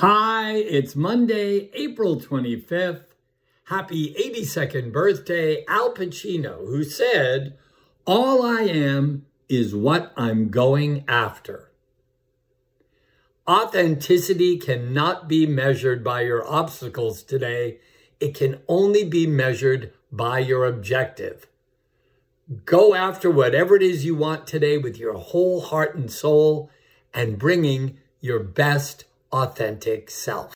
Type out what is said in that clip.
Hi, it's Monday, April 25th. Happy 82nd birthday, Al Pacino, who said, All I am is what I'm going after. Authenticity cannot be measured by your obstacles today. It can only be measured by your objective. Go after whatever it is you want today with your whole heart and soul and bringing your best authentic self.